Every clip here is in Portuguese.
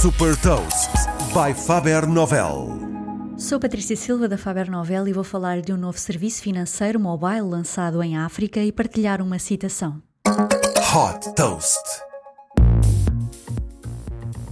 Super Toast by Faber Novel. Sou Patrícia Silva da Faber Novel e vou falar de um novo serviço financeiro mobile lançado em África e partilhar uma citação. Hot Toast.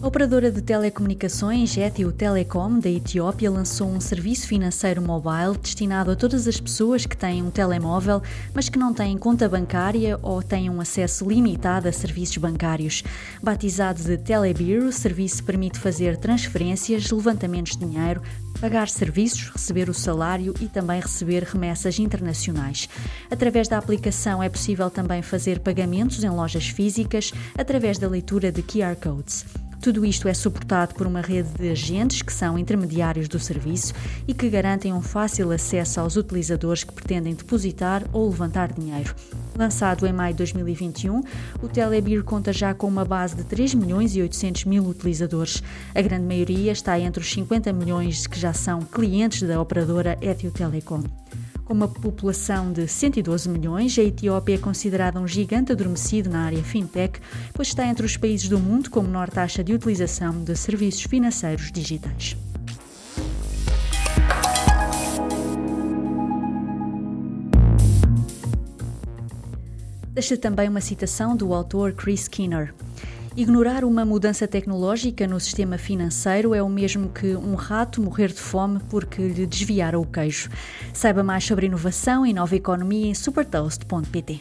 A operadora de telecomunicações Etio Telecom da Etiópia lançou um serviço financeiro mobile destinado a todas as pessoas que têm um telemóvel, mas que não têm conta bancária ou têm um acesso limitado a serviços bancários. Batizado de Telebir, o serviço permite fazer transferências, levantamentos de dinheiro, pagar serviços, receber o salário e também receber remessas internacionais. Através da aplicação é possível também fazer pagamentos em lojas físicas através da leitura de QR codes. Tudo isto é suportado por uma rede de agentes que são intermediários do serviço e que garantem um fácil acesso aos utilizadores que pretendem depositar ou levantar dinheiro. Lançado em maio de 2021, o Telebir conta já com uma base de 3 milhões e 800 mil utilizadores. A grande maioria está entre os 50 milhões que já são clientes da operadora Ethio Telecom. Com uma população de 112 milhões, a Etiópia é considerada um gigante adormecido na área fintech, pois está entre os países do mundo com menor taxa de utilização de serviços financeiros digitais. Deixa também uma citação do autor Chris Skinner. Ignorar uma mudança tecnológica no sistema financeiro é o mesmo que um rato morrer de fome porque lhe desviaram o queijo. Saiba mais sobre inovação e nova economia em supertoast.pt.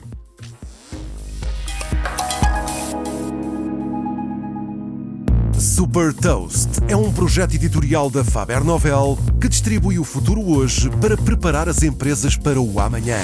Super Toast é um projeto editorial da Faber Novel que distribui o futuro hoje para preparar as empresas para o amanhã.